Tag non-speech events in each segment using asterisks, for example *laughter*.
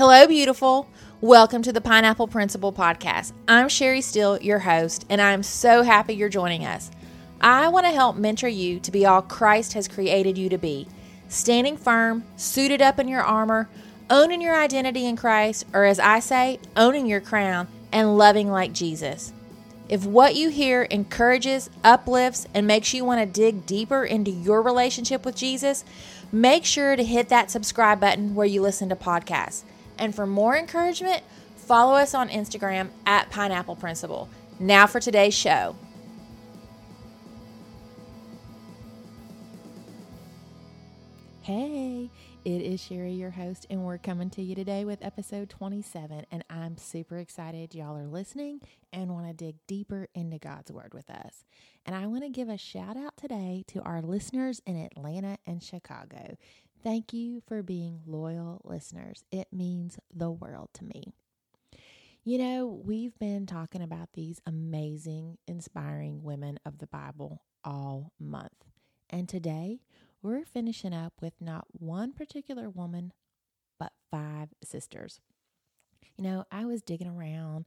Hello, beautiful. Welcome to the Pineapple Principle Podcast. I'm Sherry Steele, your host, and I'm so happy you're joining us. I want to help mentor you to be all Christ has created you to be standing firm, suited up in your armor, owning your identity in Christ, or as I say, owning your crown and loving like Jesus. If what you hear encourages, uplifts, and makes you want to dig deeper into your relationship with Jesus, make sure to hit that subscribe button where you listen to podcasts. And for more encouragement, follow us on Instagram at Pineapple Principle. Now for today's show. Hey, it is Sherry, your host, and we're coming to you today with episode 27. And I'm super excited y'all are listening and want to dig deeper into God's Word with us. And I want to give a shout out today to our listeners in Atlanta and Chicago. Thank you for being loyal listeners. It means the world to me. You know, we've been talking about these amazing, inspiring women of the Bible all month. And today, we're finishing up with not one particular woman, but five sisters. You know, I was digging around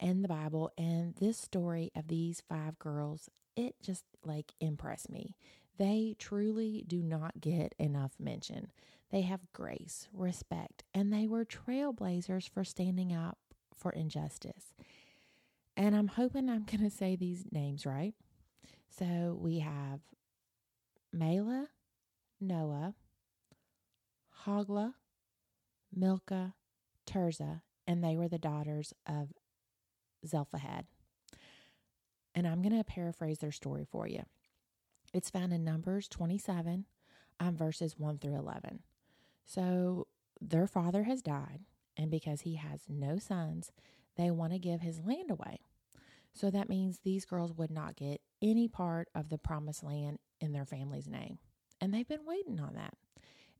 in the Bible, and this story of these five girls, it just like impressed me. They truly do not get enough mention. They have grace, respect, and they were trailblazers for standing up for injustice. And I'm hoping I'm going to say these names right. So we have Mahlah, Noah, Hoglah, Milcah, Tirzah, and they were the daughters of Zelophehad. And I'm going to paraphrase their story for you. It's found in Numbers 27, um, verses 1 through 11. So their father has died, and because he has no sons, they want to give his land away. So that means these girls would not get any part of the promised land in their family's name. And they've been waiting on that.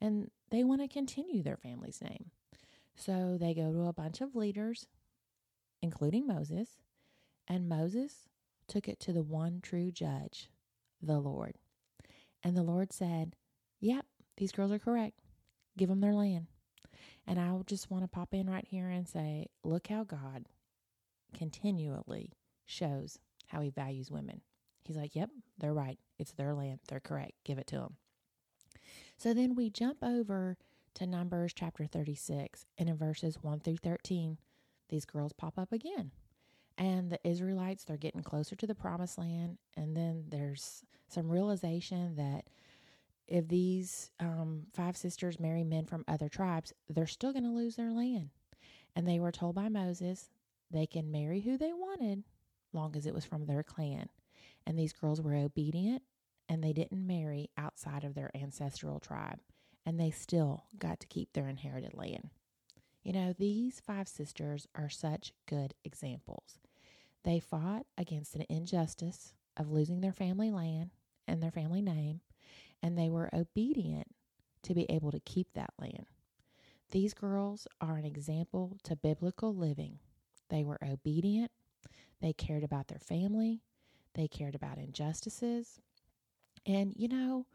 And they want to continue their family's name. So they go to a bunch of leaders, including Moses, and Moses took it to the one true judge, the Lord. And the Lord said, Yep, these girls are correct. Give them their land. And I just want to pop in right here and say, look how God continually shows how he values women. He's like, Yep, they're right. It's their land. They're correct. Give it to them. So then we jump over to Numbers chapter 36, and in verses 1 through 13, these girls pop up again. And the Israelites, they're getting closer to the promised land. And then there's some realization that if these um, five sisters marry men from other tribes, they're still going to lose their land. And they were told by Moses they can marry who they wanted, long as it was from their clan. And these girls were obedient and they didn't marry outside of their ancestral tribe, and they still got to keep their inherited land. You know, these five sisters are such good examples. They fought against an injustice of losing their family land and their family name, and they were obedient to be able to keep that land. These girls are an example to biblical living. They were obedient, they cared about their family, they cared about injustices, and you know,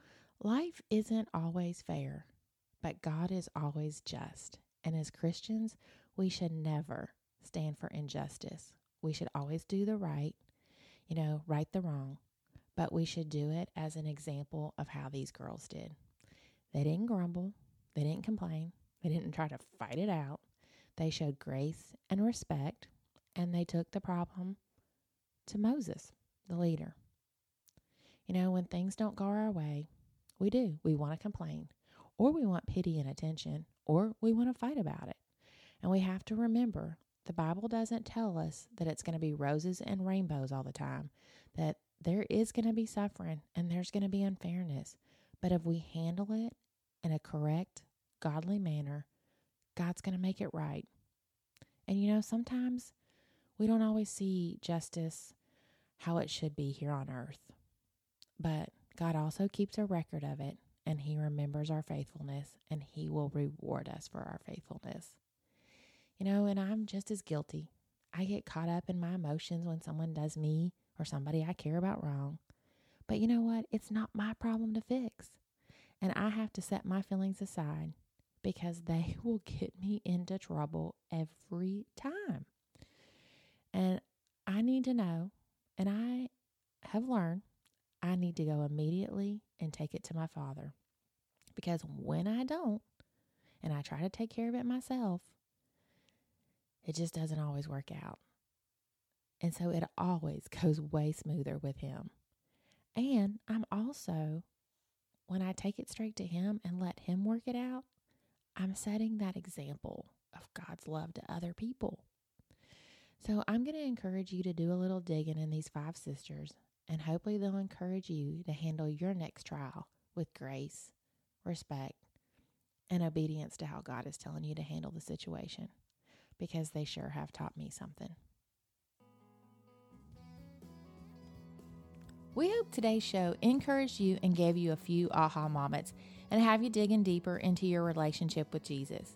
life isn't always fair, but God is always just. And as Christians, we should never stand for injustice. We should always do the right, you know, right the wrong, but we should do it as an example of how these girls did. They didn't grumble, they didn't complain, they didn't try to fight it out. They showed grace and respect, and they took the problem to Moses, the leader. You know, when things don't go our way, we do. We want to complain, or we want pity and attention, or we want to fight about it. And we have to remember the Bible doesn't tell us that it's going to be roses and rainbows all the time, that there is going to be suffering and there's going to be unfairness. But if we handle it in a correct, godly manner, God's going to make it right. And you know, sometimes we don't always see justice how it should be here on earth. But God also keeps a record of it, and He remembers our faithfulness, and He will reward us for our faithfulness. You know, and I'm just as guilty. I get caught up in my emotions when someone does me or somebody I care about wrong. But you know what? It's not my problem to fix. And I have to set my feelings aside because they *laughs* will get me into trouble every time. And I need to know, and I have learned, I need to go immediately and take it to my father. Because when I don't, and I try to take care of it myself, it just doesn't always work out. And so it always goes way smoother with him. And I'm also, when I take it straight to him and let him work it out, I'm setting that example of God's love to other people. So I'm going to encourage you to do a little digging in these five sisters, and hopefully they'll encourage you to handle your next trial with grace, respect, and obedience to how God is telling you to handle the situation, because they sure have taught me something. We hope today's show encouraged you and gave you a few aha moments and have you digging deeper into your relationship with Jesus.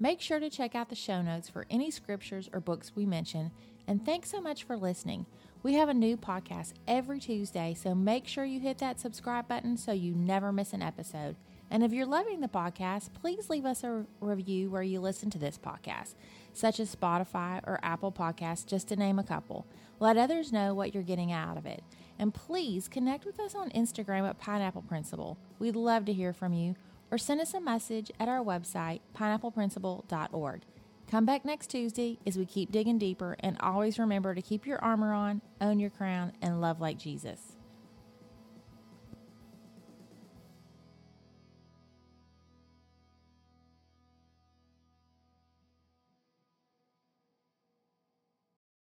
Make sure to check out the show notes for any scriptures or books we mention. And thanks so much for listening. We have a new podcast every Tuesday, so make sure you hit that subscribe button so you never miss an episode. And if you're loving the podcast, please leave us a review where you listen to this podcast, such as Spotify or Apple Podcasts, just to name a couple. Let others know what you're getting out of it. And please connect with us on Instagram at Pineapple Principle. We'd love to hear from you or send us a message at our website, pineappleprinciple.org. Come back next Tuesday as we keep digging deeper and always remember to keep your armor on, own your crown, and love like Jesus.